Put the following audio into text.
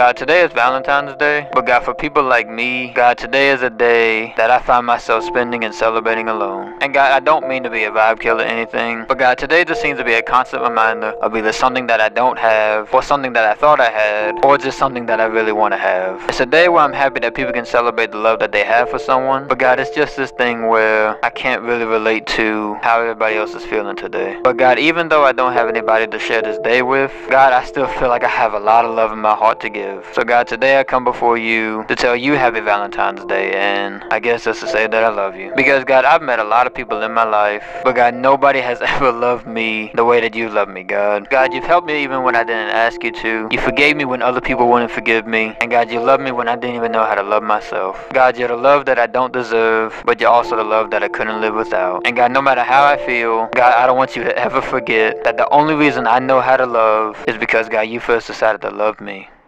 God, today is Valentine's Day, but God, for people like me, God, today is a day that I find myself spending and celebrating alone. And God, I don't mean to be a vibe killer or anything, but God, today just seems to be a constant reminder of either something that I don't have, or something that I thought I had, or just something that I really want to have. It's a day where I'm happy that people can celebrate the love that they have for someone, but God, it's just this thing where I can't really relate to how everybody else is feeling today. But God, even though I don't have anybody to share this day with, God, I still feel like I have a lot of love in my heart to give. So God, today I come before you to tell you happy Valentine's Day, and I guess that's to say that I love you. Because God, I've met a lot of people in my life, but God, nobody has ever loved me the way that you love me, God. God, you've helped me even when I didn't ask you to. You forgave me when other people wouldn't forgive me. And God, you love me when I didn't even know how to love myself. God, you're the love that I don't deserve, but you're also the love that I couldn't live without. And God, no matter how I feel, God, I don't want you to ever forget that the only reason I know how to love is because, God, you first decided to love me.